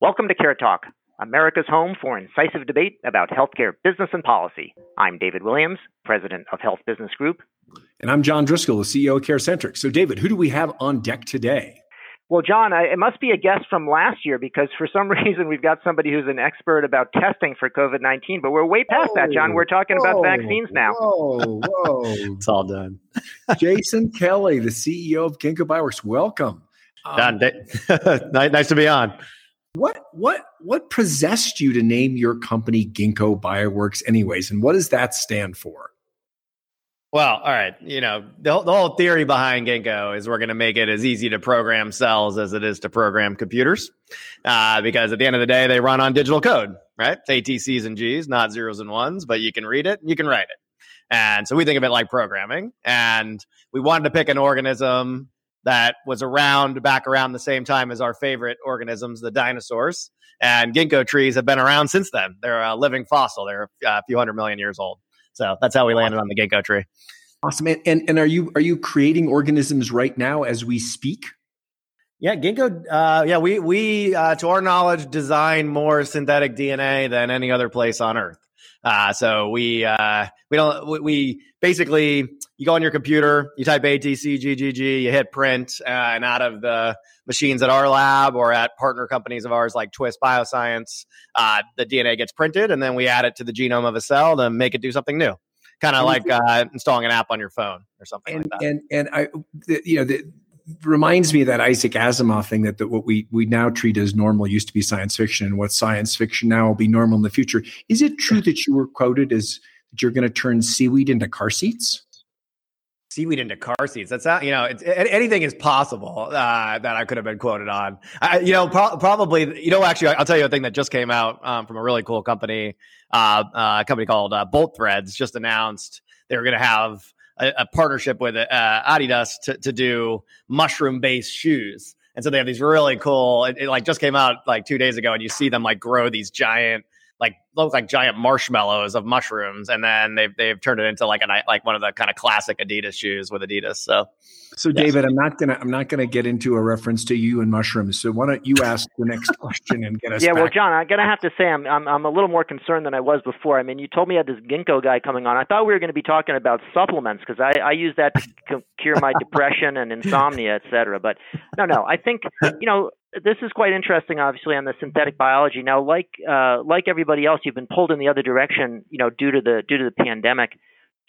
Welcome to Care Talk, America's home for incisive debate about healthcare business and policy. I'm David Williams, president of Health Business Group. And I'm John Driscoll, the CEO of CareCentrix. So, David, who do we have on deck today? Well, John, I, it must be a guest from last year because for some reason we've got somebody who's an expert about testing for COVID 19, but we're way past whoa, that, John. We're talking whoa, about vaccines now. Whoa, whoa. it's all done. Jason Kelly, the CEO of Ginkgo Bioworks, welcome. Um, nice to be on. What what what possessed you to name your company Ginkgo Bioworks, anyways, and what does that stand for? Well, all right. You know, the, the whole theory behind Ginkgo is we're going to make it as easy to program cells as it is to program computers, uh, because at the end of the day, they run on digital code, right? ATCs and Gs, not zeros and ones, but you can read it, you can write it. And so we think of it like programming. And we wanted to pick an organism that was around back around the same time as our favorite organisms, the dinosaurs. And ginkgo trees have been around since then. They're a living fossil. They're a few hundred million years old. So that's how we landed on the ginkgo tree. Awesome. And, and, and are you are you creating organisms right now as we speak? Yeah, ginkgo. Uh, yeah, we we uh, to our knowledge design more synthetic DNA than any other place on Earth. Uh, so we uh, we don't we, we, basically you go on your computer, you type ATC GGG, you hit print, uh, and out of the machines at our lab or at partner companies of ours like Twist Bioscience, uh, the DNA gets printed, and then we add it to the genome of a cell to make it do something new. Kind of like uh, installing an app on your phone or something and, like that. And and I, the, you know, the, reminds me of that Isaac Asimov thing that, that what we we now treat as normal used to be science fiction, and what science fiction now will be normal in the future. Is it true that you were quoted as that you're going to turn seaweed into car seats? Seaweed into car seats. That's not, you know, anything is possible uh, that I could have been quoted on. I, you know, pro- probably, you know, actually, I'll tell you a thing that just came out um, from a really cool company, uh, uh, a company called uh, Bolt Threads, just announced they were going to have a, a partnership with uh, Adidas to, to do mushroom based shoes. And so they have these really cool, it, it, like just came out like two days ago and you see them like grow these giant like look like giant marshmallows of mushrooms, and then they've they've turned it into like a like one of the kind of classic Adidas shoes with Adidas. So, so yes. David, I'm not gonna I'm not gonna get into a reference to you and mushrooms. So why don't you ask the next question and get us? Yeah, back. well, John, I'm gonna have to say I'm, I'm I'm a little more concerned than I was before. I mean, you told me you had this ginkgo guy coming on. I thought we were going to be talking about supplements because I I use that to cure my depression and insomnia, et cetera. But no, no, I think you know this is quite interesting, obviously, on the synthetic biology. Now, like uh, like everybody else, you've been pulled in the other direction, you know, due to the due to the pandemic,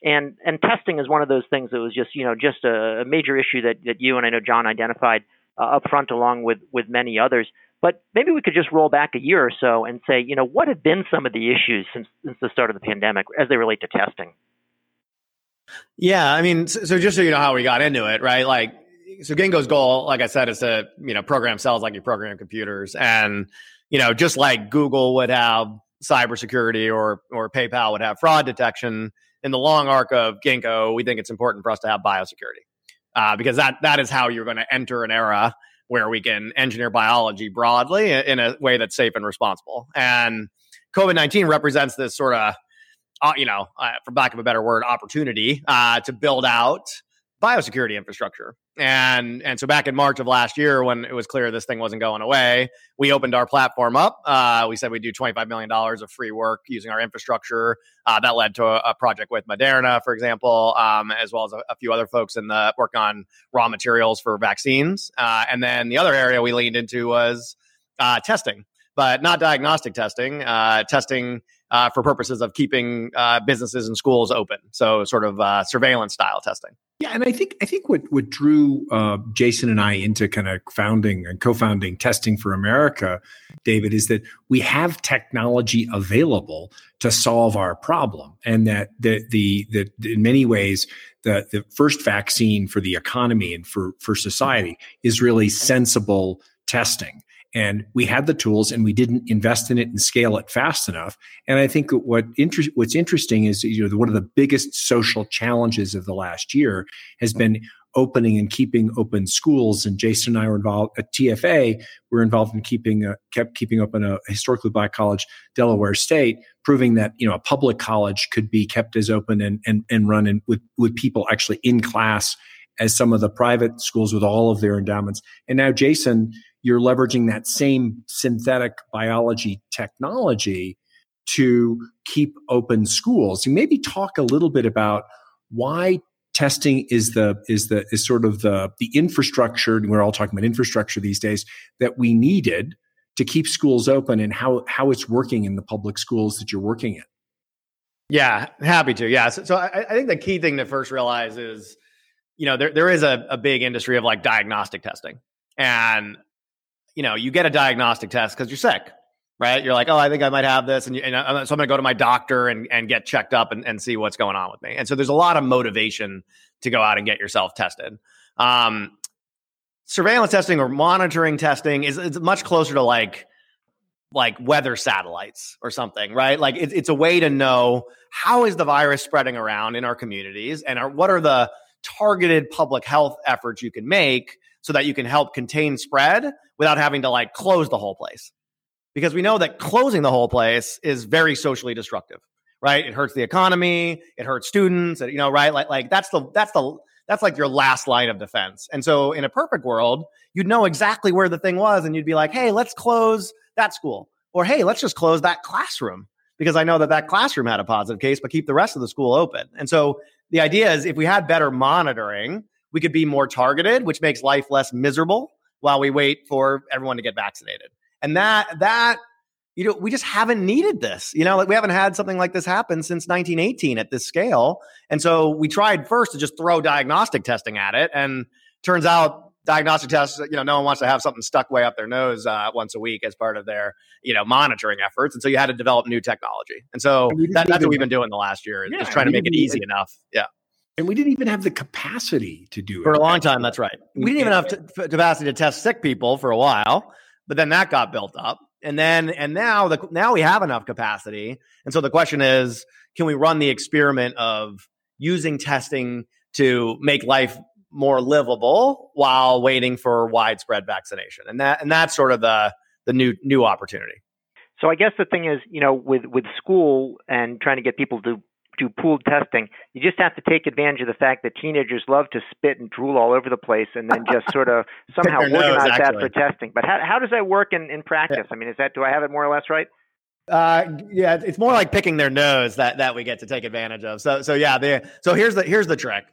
and and testing is one of those things that was just you know just a, a major issue that that you and I know John identified uh, up front along with with many others. But maybe we could just roll back a year or so and say, you know, what have been some of the issues since since the start of the pandemic as they relate to testing? Yeah, I mean, so, just so you know how we got into it, right? Like so Ginkgo's goal, like I said, is to you know program cells like you program computers, and you know just like Google would have cybersecurity or or PayPal would have fraud detection. In the long arc of Ginkgo, we think it's important for us to have biosecurity uh, because that that is how you're going to enter an era where we can engineer biology broadly in a way that's safe and responsible. And COVID nineteen represents this sort of uh, you know, uh, for lack of a better word, opportunity uh, to build out biosecurity infrastructure. And and so back in March of last year, when it was clear this thing wasn't going away, we opened our platform up. Uh, we said we'd do twenty five million dollars of free work using our infrastructure. Uh, that led to a, a, project with Moderna, for example, um, as well as a, a, few other folks in the work on raw materials for vaccines. Uh, and then the other area we leaned into was uh, testing, but not diagnostic testing. Uh, testing uh, for purposes of keeping businesses and schools open, so sort of surveillance style testing. Yeah, and I think I think what what drew uh, Jason and I into kind of founding and co-founding Testing for America, David, is that we have technology available to solve our problem, and that the the, the in many ways the the first vaccine for the economy and for for society is really sensible testing and we had the tools and we didn't invest in it and scale it fast enough. And I think what inter- what's interesting is you know one of the biggest social challenges of the last year has been opening and keeping open schools. And Jason and I were involved at TFA. We're involved in keeping a, kept keeping open a historically black college, Delaware State, proving that you know a public college could be kept as open and and, and run with with people actually in class as some of the private schools with all of their endowments. And now Jason you're leveraging that same synthetic biology technology to keep open schools. You maybe talk a little bit about why testing is the is the is sort of the the infrastructure and we're all talking about infrastructure these days that we needed to keep schools open and how how it's working in the public schools that you're working in. Yeah happy to yeah. So, so I, I, think the key thing to first realize is you know there, there is a, a big industry of like diagnostic testing. And you know you get a diagnostic test because you're sick right? You're like, oh, I think I might have this, and, and I, so I'm going to go to my doctor and, and get checked up and, and see what's going on with me. And so there's a lot of motivation to go out and get yourself tested. Um, surveillance testing or monitoring testing is it's much closer to like like weather satellites or something, right? Like it, it's a way to know how is the virus spreading around in our communities, and are, what are the targeted public health efforts you can make so that you can help contain spread without having to like close the whole place because we know that closing the whole place is very socially destructive, right? It hurts the economy, it hurts students, you know, right? Like, like that's the that's the that's like your last line of defense. And so, in a perfect world, you'd know exactly where the thing was, and you'd be like, "Hey, let's close that school," or "Hey, let's just close that classroom." Because I know that that classroom had a positive case, but keep the rest of the school open. And so the idea is if we had better monitoring, we could be more targeted, which makes life less miserable while we wait for everyone to get vaccinated. And that that you know, we just haven't needed this. You know, like we haven't had something like this happen since 1918 at this scale. And so we tried first to just throw diagnostic testing at it. And turns out diagnostic tests, you know, no one wants to have something stuck way up their nose uh, once a week as part of their, you know, monitoring efforts. And so you had to develop new technology. And so and that, that's what we've been doing the last year is yeah, trying to make it easy even, enough. Yeah. And we didn't even have the capacity to do it. For a long time, that's right. We didn't even have t- capacity to test sick people for a while but then that got built up and then and now the now we have enough capacity and so the question is can we run the experiment of using testing to make life more livable while waiting for widespread vaccination and that and that's sort of the the new new opportunity so i guess the thing is you know with with school and trying to get people to do pooled testing. You just have to take advantage of the fact that teenagers love to spit and drool all over the place, and then just sort of somehow organize nose, that for testing. But how how does that work in in practice? Yeah. I mean, is that do I have it more or less right? Uh, yeah, it's more like picking their nose that that we get to take advantage of. So so yeah, the, so here's the here's the trick.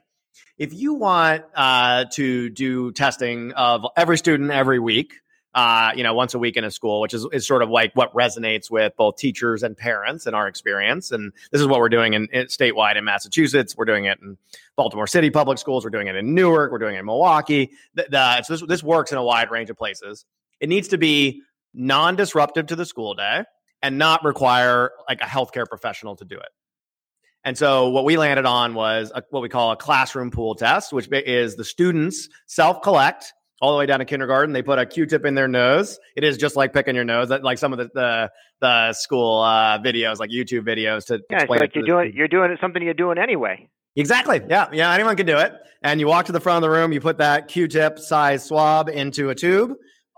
If you want uh, to do testing of every student every week, uh, you know, once a week in a school, which is, is sort of like what resonates with both teachers and parents in our experience. And this is what we're doing in, in, statewide in Massachusetts. We're doing it in Baltimore City public schools. We're doing it in Newark. We're doing it in Milwaukee. The, the, so this, this works in a wide range of places. It needs to be non-disruptive to the school day and not require like a healthcare professional to do it. And so what we landed on was a, what we call a classroom pool test, which is the students self-collect all the way down to kindergarten. They put a Q-tip in their nose. It is just like picking your nose, like some of the the, the school uh, videos, like YouTube videos, to yeah, explain. like you're doing you're doing it something you're doing anyway. Exactly. Yeah. Yeah. Anyone can do it. And you walk to the front of the room. You put that Q-tip size swab into a tube.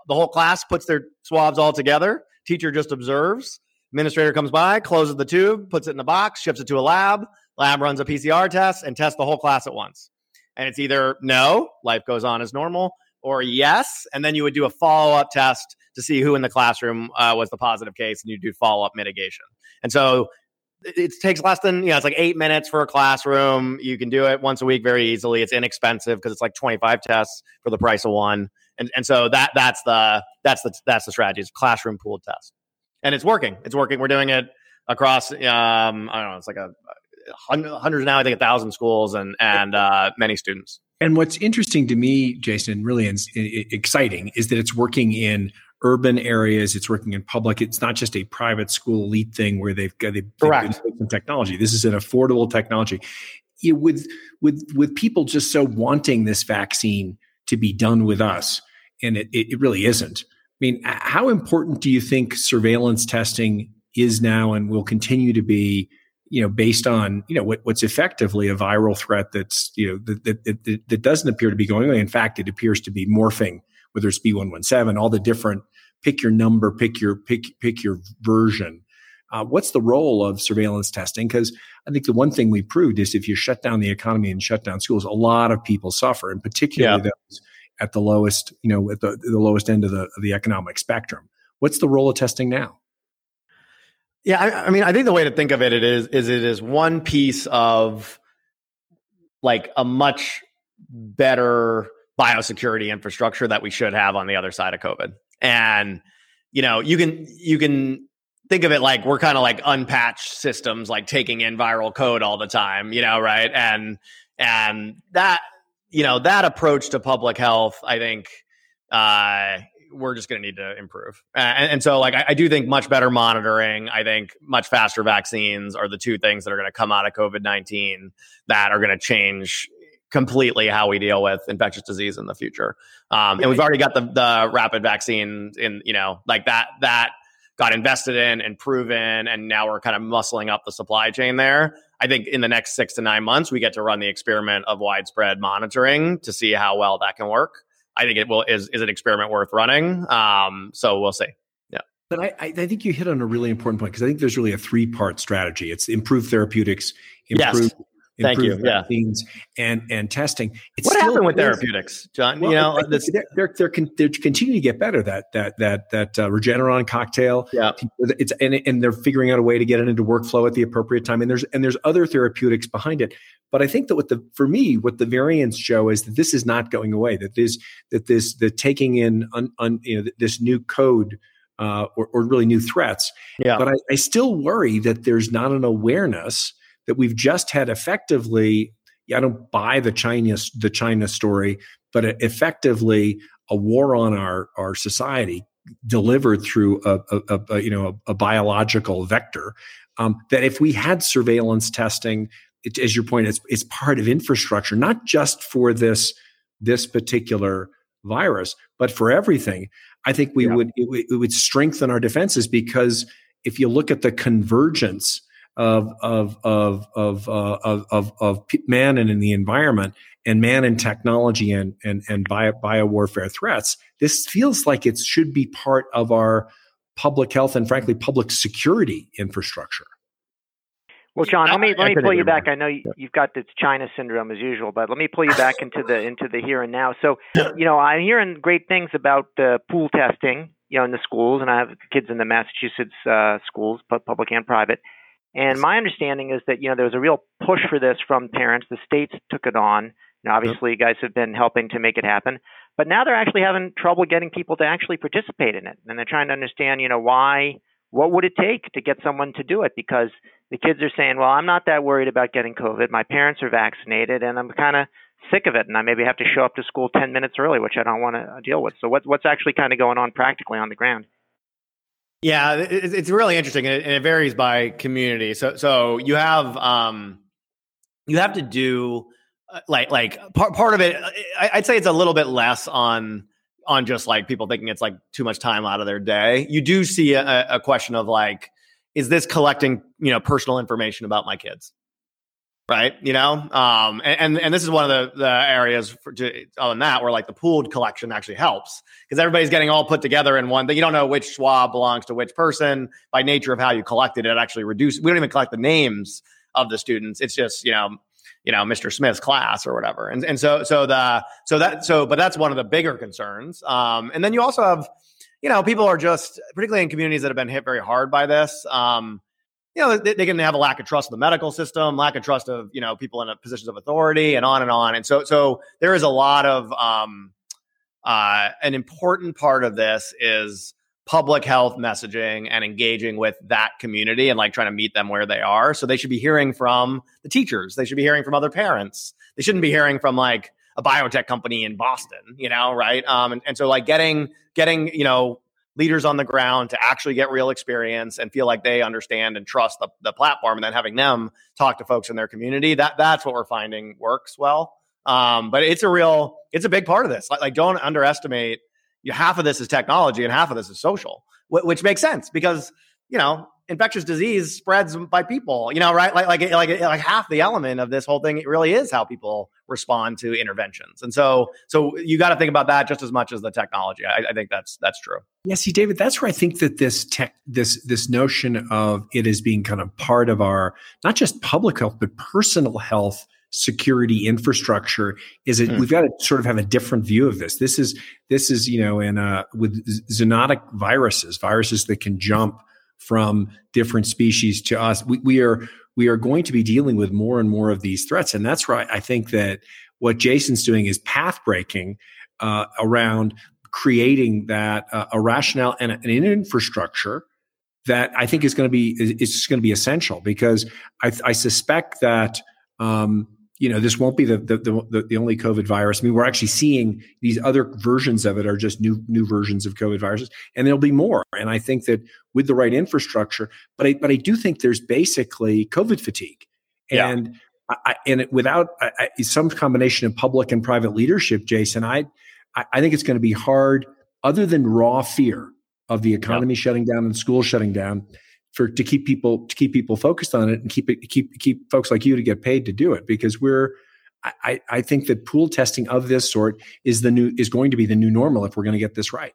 The whole class puts their swabs all together. Teacher just observes. Administrator comes by, closes the tube, puts it in the box, ships it to a lab. Lab runs a PCR test and tests the whole class at once. And it's either no, life goes on as normal, or yes. And then you would do a follow up test to see who in the classroom uh, was the positive case and you do follow up mitigation. And so it takes less than, you know, it's like eight minutes for a classroom. You can do it once a week very easily. It's inexpensive because it's like 25 tests for the price of one. And, and so that that's the that's the that's the strategy. It's classroom pooled test, and it's working. It's working. We're doing it across. Um, I don't know. It's like a hundreds now. I think a thousand schools and and uh, many students. And what's interesting to me, Jason, really exciting, is that it's working in urban areas. It's working in public. It's not just a private school elite thing where they've got they've, Correct. some technology. This is an affordable technology. It, with with with people just so wanting this vaccine to be done with us, and it, it really isn't. I mean, how important do you think surveillance testing is now and will continue to be you know, based on you know what, what's effectively a viral threat that's you know that, that, that, that doesn't appear to be going away. In fact, it appears to be morphing. Whether it's B one one seven, all the different pick your number, pick your pick pick your version. Uh, what's the role of surveillance testing? Because I think the one thing we proved is if you shut down the economy and shut down schools, a lot of people suffer, and particularly yeah. those at the lowest, you know, at the, the lowest end of the, of the economic spectrum. What's the role of testing now? Yeah, I, I, mean, I think the way to think of it, it is is it is one piece of like a much better biosecurity infrastructure that we should have on the other side of COVID. And you know, you can you can think of it like we're kind of like unpatched systems, like taking in viral code all the time, you know, right? And and that you know that approach to public health, I think, uh, we're just going to need to improve. And, and so, like, I, I, do think much better monitoring. I think much faster vaccines are the two things that are going to come out of COVID nineteen that are going to change completely how we deal with infectious disease in the future. Um, and we've already got the the rapid vaccine in, you know, like that that got invested in and proven, and now we're kind of muscling up the supply chain there. I think in the next six to nine months, we get to run the experiment of widespread monitoring to see how well that can work. I think it will is is an experiment worth running. Um, so we'll see. Yeah, but I I think you hit on a really important point because I think there's really a three part strategy. It's improve therapeutics, improve yes. Thank you. Vaccines yeah. and and testing. It's what happened with therapeutics, John? Well, you know, this, they're, they're, they're, they're continuing to get better. That that that that uh, Regeneron cocktail. Yeah. It's and and they're figuring out a way to get it into workflow at the appropriate time. And there's and there's other therapeutics behind it. But I think that what the for me, what the variants show is that this is not going away. That this that this the taking in un, un, you know this new code. Uh, or, or really new threats. Yeah. But I, I still worry that there's not an awareness that we've just had effectively I don't buy the China the China story, but effectively a war on our our society delivered through a, a, a you know a, a biological vector. Um, that if we had surveillance testing, it, as your point, it's it's part of infrastructure, not just for this this particular virus, but for everything. I think we yeah. would it, it would strengthen our defenses because if you look at the convergence of of of of uh, of, of, of man and in the environment and man and technology and and and bio, bio warfare threats. This feels like it should be part of our public health and frankly public security infrastructure. Well, John, let me let me pull you back. I know you've got this China syndrome as usual, but let me pull you back into the into the here and now. So, you know, I'm hearing great things about the pool testing, you know, in the schools, and I have kids in the Massachusetts uh, schools, public and private. And my understanding is that you know there was a real push for this from parents. The states took it on. And obviously, you guys have been helping to make it happen. But now they're actually having trouble getting people to actually participate in it, and they're trying to understand, you know, why. What would it take to get someone to do it? Because the kids are saying, "Well, I'm not that worried about getting COVID. My parents are vaccinated, and I'm kind of sick of it, and I maybe have to show up to school 10 minutes early, which I don't want to uh, deal with." So, what's what's actually kind of going on practically on the ground? Yeah, it's really interesting, and it varies by community. So, so you have um, you have to do uh, like like part part of it. I'd say it's a little bit less on on just like people thinking it's like too much time out of their day. You do see a, a question of like, is this collecting you know personal information about my kids? Right? You know, um, and, and, and this is one of the the areas for, to, on that where like the pooled collection actually helps because everybody's getting all put together in one. That you don't know which swab belongs to which person by nature of how you collected it. Actually, reduce. We don't even collect the names of the students. It's just you know. You know, Mr. Smith's class or whatever, and and so so the so that so, but that's one of the bigger concerns. Um, and then you also have, you know, people are just particularly in communities that have been hit very hard by this. Um, you know, they, they, can have a lack of trust in the medical system, lack of trust of, you know, people in positions of authority and on and on. And so, so there is a lot of, um, uh, an important part of this is public health messaging and engaging with that community and like trying to meet them where they are. So they should be hearing from the teachers. They should be hearing from other parents. They shouldn't be hearing from like a biotech company in Boston, you know, right? Um, and, and so like getting, getting, you know, leaders on the ground to actually get real experience and feel like they understand and trust the, the platform. And then having them talk to folks in their community that that's what we're finding works well. Um, but it's a real it's a big part of this. Like, like don't underestimate you half of this is technology and half of this is social which makes sense because you know infectious disease spreads by people you know right like like like like half the element of this whole thing it really is how people respond to interventions and so so you got to think about that just as much as the technology I, I, think that's that's true yeah see david that's where i think that this tech this this notion of it as being kind of part of our not just public health but personal health security infrastructure is it mm. we've got to sort of have a different view of this. This is this is you know in uh, with zoonotic viruses, viruses that can jump from different species to us. We, we are we are going to be dealing with more and more of these threats, and that's why I think that what Jason's doing is path breaking uh, around creating that uh, a rationale and, an infrastructure that I think is going to be is going to be essential because I, I suspect that um, you know this won't be the, the the the only COVID virus. I mean, we're actually seeing these other versions of it are just new new versions of COVID viruses, and there'll be more. And I think that with the right infrastructure, but I but I do think there's basically COVID fatigue, and yeah. I, and it, without I, some combination of public and private leadership, Jason, I I think it's going to be hard, other than raw fear of the economy yeah. shutting down and schools shutting down, for to keep people to keep people focused on it and keep it keep keep folks like you to get paid to do it because we're I, I think that pool testing of this sort is the new is going to be the new normal if we're going to get this right.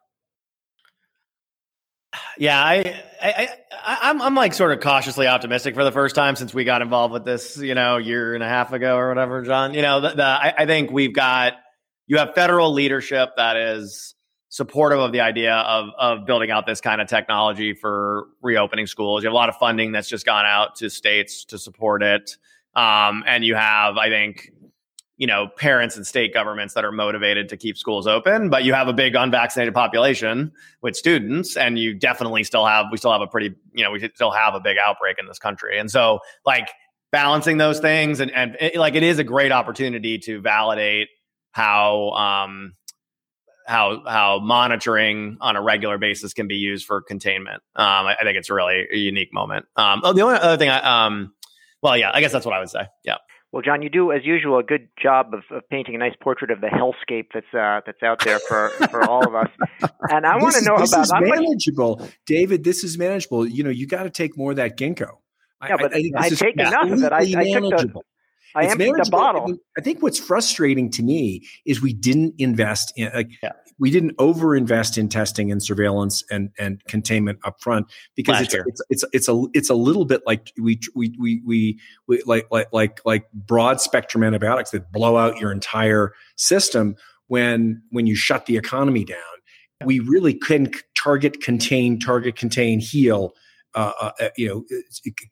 Yeah, I, I, I, I'm, I'm like sort of cautiously optimistic for the first time since we got involved with this, you know, year and a half ago or whatever, John. You know, the, the I, I think we've got you have federal leadership that is supportive of the idea of of building out this kind of technology for reopening schools. You have a lot of funding that's just gone out to states to support it, um, and you have, I think, you know, parents and state governments that are motivated to keep schools open. But you have a big unvaccinated population with students, and you definitely still have we still have a pretty you know we still have a big outbreak in this country, and so like balancing those things and and it, like it is a great opportunity to validate how um, how how monitoring on a regular basis can be used for containment. Um, I, I, think it's really a unique moment. Um, oh, the only other thing, I, um, well, yeah, I guess that's what I would say. Yeah. Well, John, you do, as usual, a good job of, of painting a nice portrait of the hellscape that's uh, that's out there for, for all of us. And I want to know this about is manageable, much, David. This is manageable. You know, you got to take more of that ginkgo. Yeah, but I, I, I take enough of it. I, I took the, I it's emptied the bottle. I, mean, I, think what's frustrating to me is we didn't invest in like yeah. we didn't overinvest in testing and surveillance and and containment up front because it's, it's, it's it's a it's a little bit like we we we we, we like like like like broad spectrum antibiotics that blow out your entire system when when you shut the economy down. We really couldn't target, contain, target, contain, heal uh, uh, uh, you know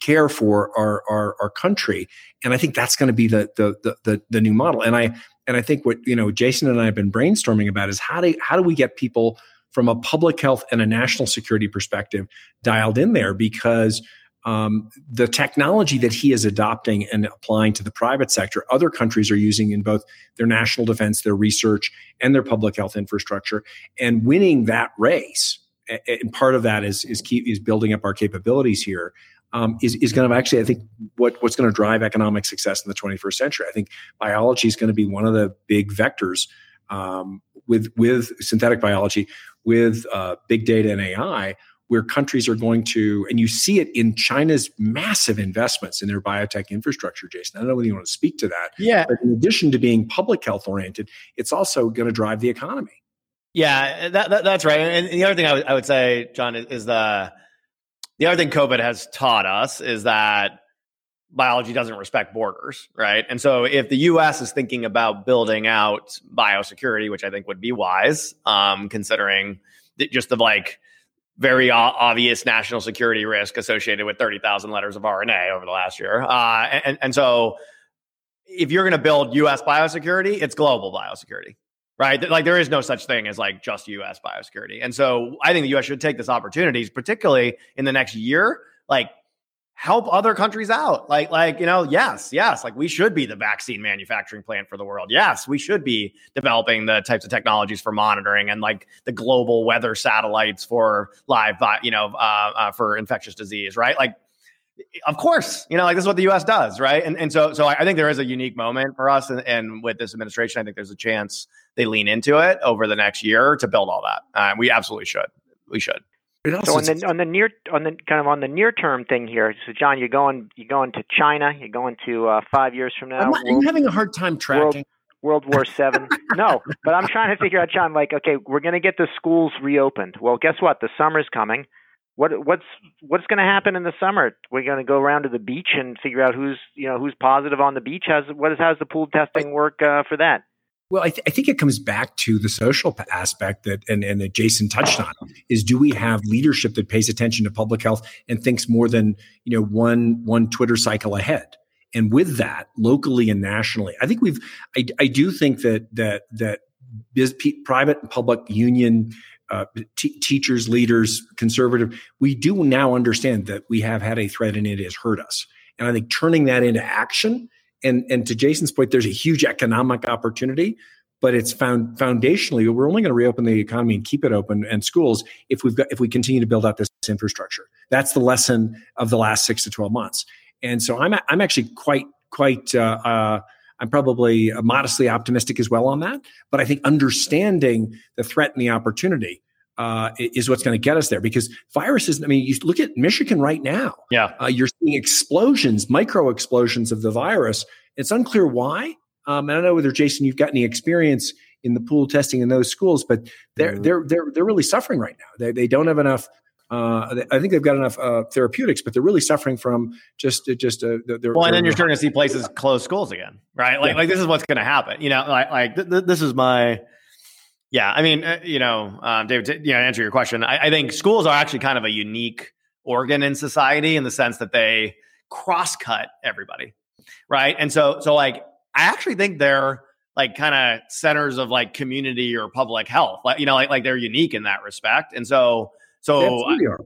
care for our, our our country and i think that's going to be the, the the the new model and i and i think what you know jason and i have been brainstorming about is how do how do we get people from a public health and a national security perspective dialed in there because um, the technology that he is adopting and applying to the private sector, other countries are using in both their national defense, their research, and their public health infrastructure. And winning that race and part of that is is keep is building up our capabilities here. Um, is is going to actually I think what what's going to drive economic success in the 21st century. I think biology is going to be one of the big vectors um, with with synthetic biology, with uh, big data and AI, where countries are going to, and you see it in China's massive investments in their biotech infrastructure. Jason, I don't know whether you want to speak to that. Yeah. But in addition to being public health oriented, it's also going to drive the economy. Yeah, that, that, that's right. And the other thing I, w- I would say, John, is, is the the other thing COVID has taught us is that biology doesn't respect borders, right? And so if the U.S. is thinking about building out biosecurity, which I think would be wise, um, considering just the like very obvious national security risk associated with 30,000 letters of RNA over the last year. Uh, and, and so if you're going to build US biosecurity, it's global biosecurity, right? Like there is no such thing as like just US biosecurity. And so I think the US should take this opportunities, particularly in the next year, like help other countries out. Like, like, you know, yes, yes, like we should be the vaccine manufacturing plant for the world. Yes, we should be developing the types of technologies for monitoring and like the global weather satellites for live, you know, uh, uh, for infectious disease, right? Like of course, you know, like this is what the U.S. does, right? And and so so I think there is a unique moment for us, and, and with this administration, I think there's a chance they lean into it over the next year to build all that. Uh, we absolutely should. We should. So on the on the near on the kind of on the near term thing here, so John, you're going you're going to China, you're going to uh, five years from now. I'm, not, I'm having a hard time tracking. World, World War Seven. no, but I'm trying to figure out, John. Like, okay, we're going to get the schools reopened. Well, guess what? The summer's coming what what's what's going to happen in the summer? We're going to go around to the beach and figure out who's you know who's positive on the beach. How's what is how's the pool testing work uh, for that? Well, I, th- I, think it comes back to the social aspect that, and, and that Jason touched on, is do we have leadership that pays attention to public health and thinks more than you know one one Twitter cycle ahead? And with that, locally and nationally, I think we've. I, I do think that that that biz, private and public union uh, t- teachers, leaders, conservative, we do now understand that we have had a threat and it has hurt us. And I think turning that into action and and to Jason's point, there's a huge economic opportunity, but it's found foundationally we're only going to reopen the economy and keep it open and schools if we've got if we continue to build out this infrastructure. That's the lesson of the last six to twelve months. And so I'm I'm actually quite quite uh, uh, I'm probably modestly optimistic as well on that. But I think understanding the threat and the opportunity uh, is what's going to get us there because viruses. I mean, you look at Michigan right now. Yeah, uh, you're seeing explosions, micro explosions of the virus. It's unclear why. Um, I don't know whether Jason, you've got any experience in the pool testing in those schools, but they're mm-hmm. they're they're they're really suffering right now. They they don't have enough. Uh, I think they've got enough uh, therapeutics, but they're really suffering from just just uh, their, well. And then you're starting to see places close schools again, right? Like yeah. like this is what's going to happen. You know, like like th- th- this is my yeah, I mean, uh, you know, um, David, to, you know, answer your question, I, I, think schools are actually kind of a unique organ in society in the sense that they cross cut everybody, right? And so, so like, I actually think they're like kind of centers of like community or public health, like you know, like like they're unique in that respect. And so, so. They absolutely are.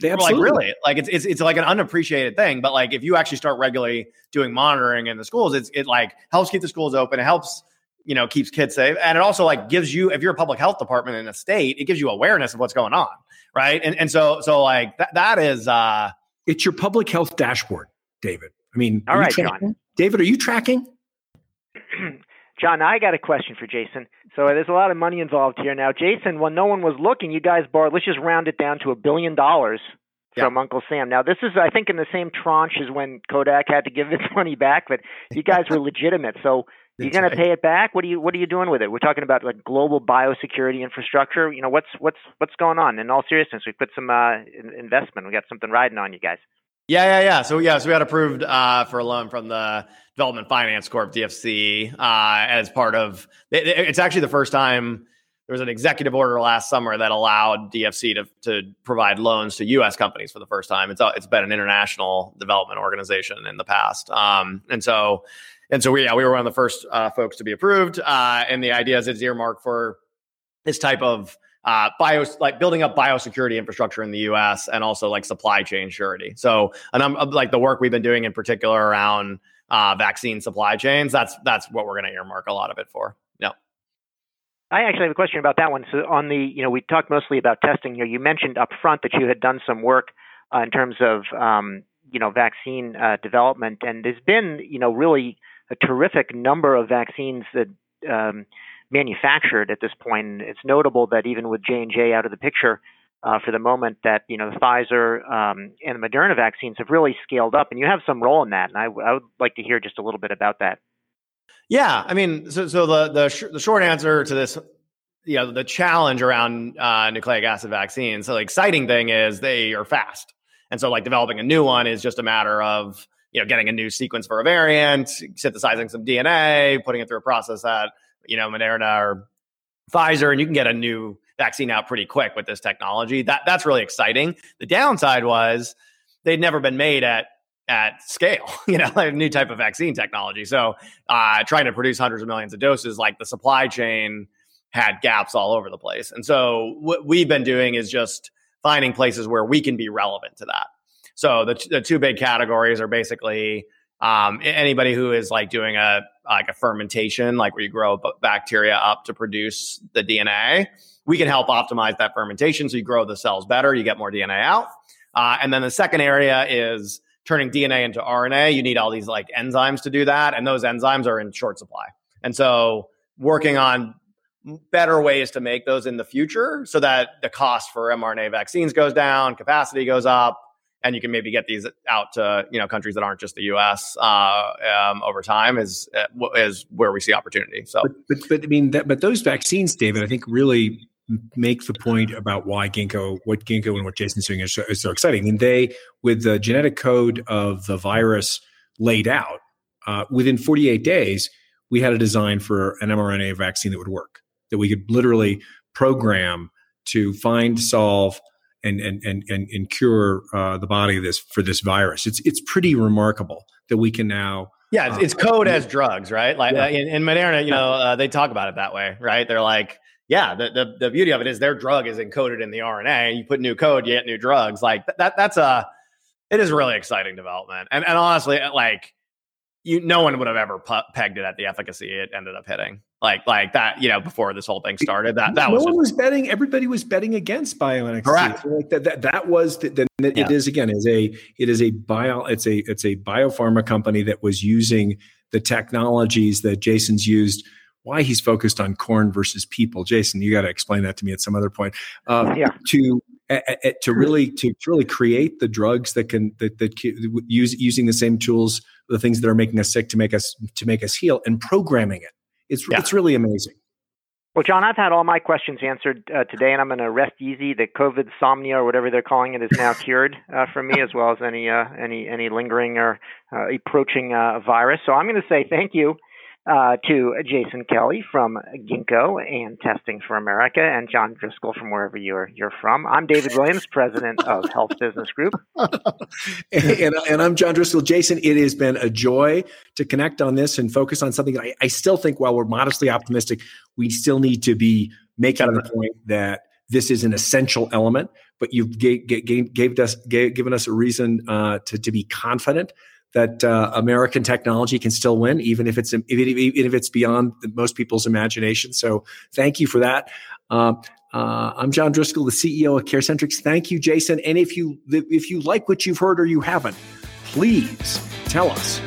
They absolutely like really like it's, it's it's like an unappreciated thing, but like if you actually start regularly doing monitoring in the schools, it's it like helps keep the schools open. It helps you know keeps kids safe and it also like gives you if you're a public health department in a state it gives you awareness of what's going on right and and so so like that that is uh it's your public health dashboard david i mean all right john david are you tracking john i got a question for jason so there's a lot of money involved here now jason when no one was looking you guys borrowed let's just round it down to a billion dollars from Uncle Sam. Now, this is, I think, in the same tranche as when Kodak had to give its money back, but you guys were legitimate. So you're going to pay it back. What are you What are you doing with it? We're talking about like global biosecurity infrastructure. You know what's what's what's going on? In all seriousness, we put some uh, investment. We got something riding on you guys. Yeah, yeah, yeah. So yeah, so we got approved uh, for a loan from the Development Finance Corp (DFC) uh, as part of. It, it's actually the first time there was an executive order last summer that allowed DFC to to provide loans to U.S. companies for the first time. It's it's been an international development organization in the past, um, and so and so we, yeah, we were one of the first uh, folks to be approved. Uh, and the idea is it's earmarked for this type of uh, bio, like building up biosecurity infrastructure in the U.S. and also like supply chain surety. So, and I'm like the work we've been doing in particular around uh, vaccine supply chains. That's that's what we're going to earmark a lot of it for. No. I actually have a question about that one. So on the, you know, we talked mostly about testing here. You mentioned up front that you had done some work uh, in terms of, um, you know, vaccine uh, development, and there's been, you know, really a terrific number of vaccines that um, manufactured at this point. It's notable that even with J and J out of the picture uh, for the moment, that you know the Pfizer um, and the Moderna vaccines have really scaled up, and you have some role in that. And I, I would like to hear just a little bit about that. Yeah, I mean, so so the the sh- the short answer to this you know the challenge around uh, nucleic acid vaccines. So the exciting thing is they are fast, and so like developing a new one is just a matter of you know, getting a new sequence for a variant, synthesizing some DNA, putting it through a process at, you know, Moderna or Pfizer, and you can get a new vaccine out pretty quick with this technology. That that's really exciting. The downside was they'd never been made at at scale, you know, like a new type of vaccine technology. So uh, trying to produce hundreds of millions of doses, like the supply chain had gaps all over the place. And so what we've been doing is just finding places where we can be relevant to that. So the, the two big categories are basically um, anybody who is like doing a like a fermentation, like where you grow bacteria up to produce the DNA. We can help optimize that fermentation so you grow the cells better, you get more DNA out. Uh, and then the second area is turning DNA into RNA. You need all these like enzymes to do that, and those enzymes are in short supply. And so working on better ways to make those in the future so that the cost for mRNA vaccines goes down, capacity goes up, and you can maybe get these out to you know countries that aren't just the U.S. Uh, um, over time is uh, is where we see opportunity. So, but but, but I mean, that, but those vaccines, David, I think really make the point about why ginkgo, what ginkgo and what Jason's doing is so, is so exciting. And they, with the genetic code of the virus laid out, uh, within 48 days, we had a design for an mRNA vaccine that would work, that we could literally program to find, solve, and and and and, and cure uh, the body of this for this virus. It's it's pretty remarkable that we can now. Yeah, it's, it's uh, code as drugs, right? Like yeah. uh, in, in Moderna, you know, uh, they talk about it that way, right? They're like, yeah, the, the, the beauty of it is their drug is encoded in the RNA. You put new code, you get new drugs. Like that that's a it is a really exciting development. And and honestly, like you no one would have ever pegged it at the efficacy it ended up hitting like like that you know before this whole thing started that that no was one just, was betting everybody was betting against BioNTech correct. So like that, that that was the, the it yeah. is again is a it is a bio it's a it's a biopharma company that was using the technologies that Jason's used. Why he's focused on corn versus people. Jason you got to explain that to me at some other point. Uh, yeah. to to really to, to really create the drugs that can that, that use using the same tools the things that are making us sick to make us to make us heal and programming it it's yeah. it's really amazing. Well john i've had all my questions answered uh, today and i'm going to rest easy. The covid somnia or whatever they're calling it is now cured uh, for me as well as any uh, any any lingering or uh, approaching uh, virus. So i'm going to say thank you uh, to Jason Kelly from Ginkgo and Testing for America, and John Driscoll from wherever you're you're from. I'm David Williams, president of Health Business Group, and, and, I'm John Driscoll. Jason, it has been a joy to connect on this and focus on something. I, I still think, while we're modestly optimistic, we still need to be making the point that this is an essential element. But you've gave, gave, gave us gave, given us a reason uh, to to be confident that uh, American technology can still win, even if it's even if it's beyond most people's imagination. So, thank you for that. Uh, uh, I'm John Driscoll, the CEO of CareCentrix. Thank you, Jason. And if you if you like what you've heard or you haven't, please tell us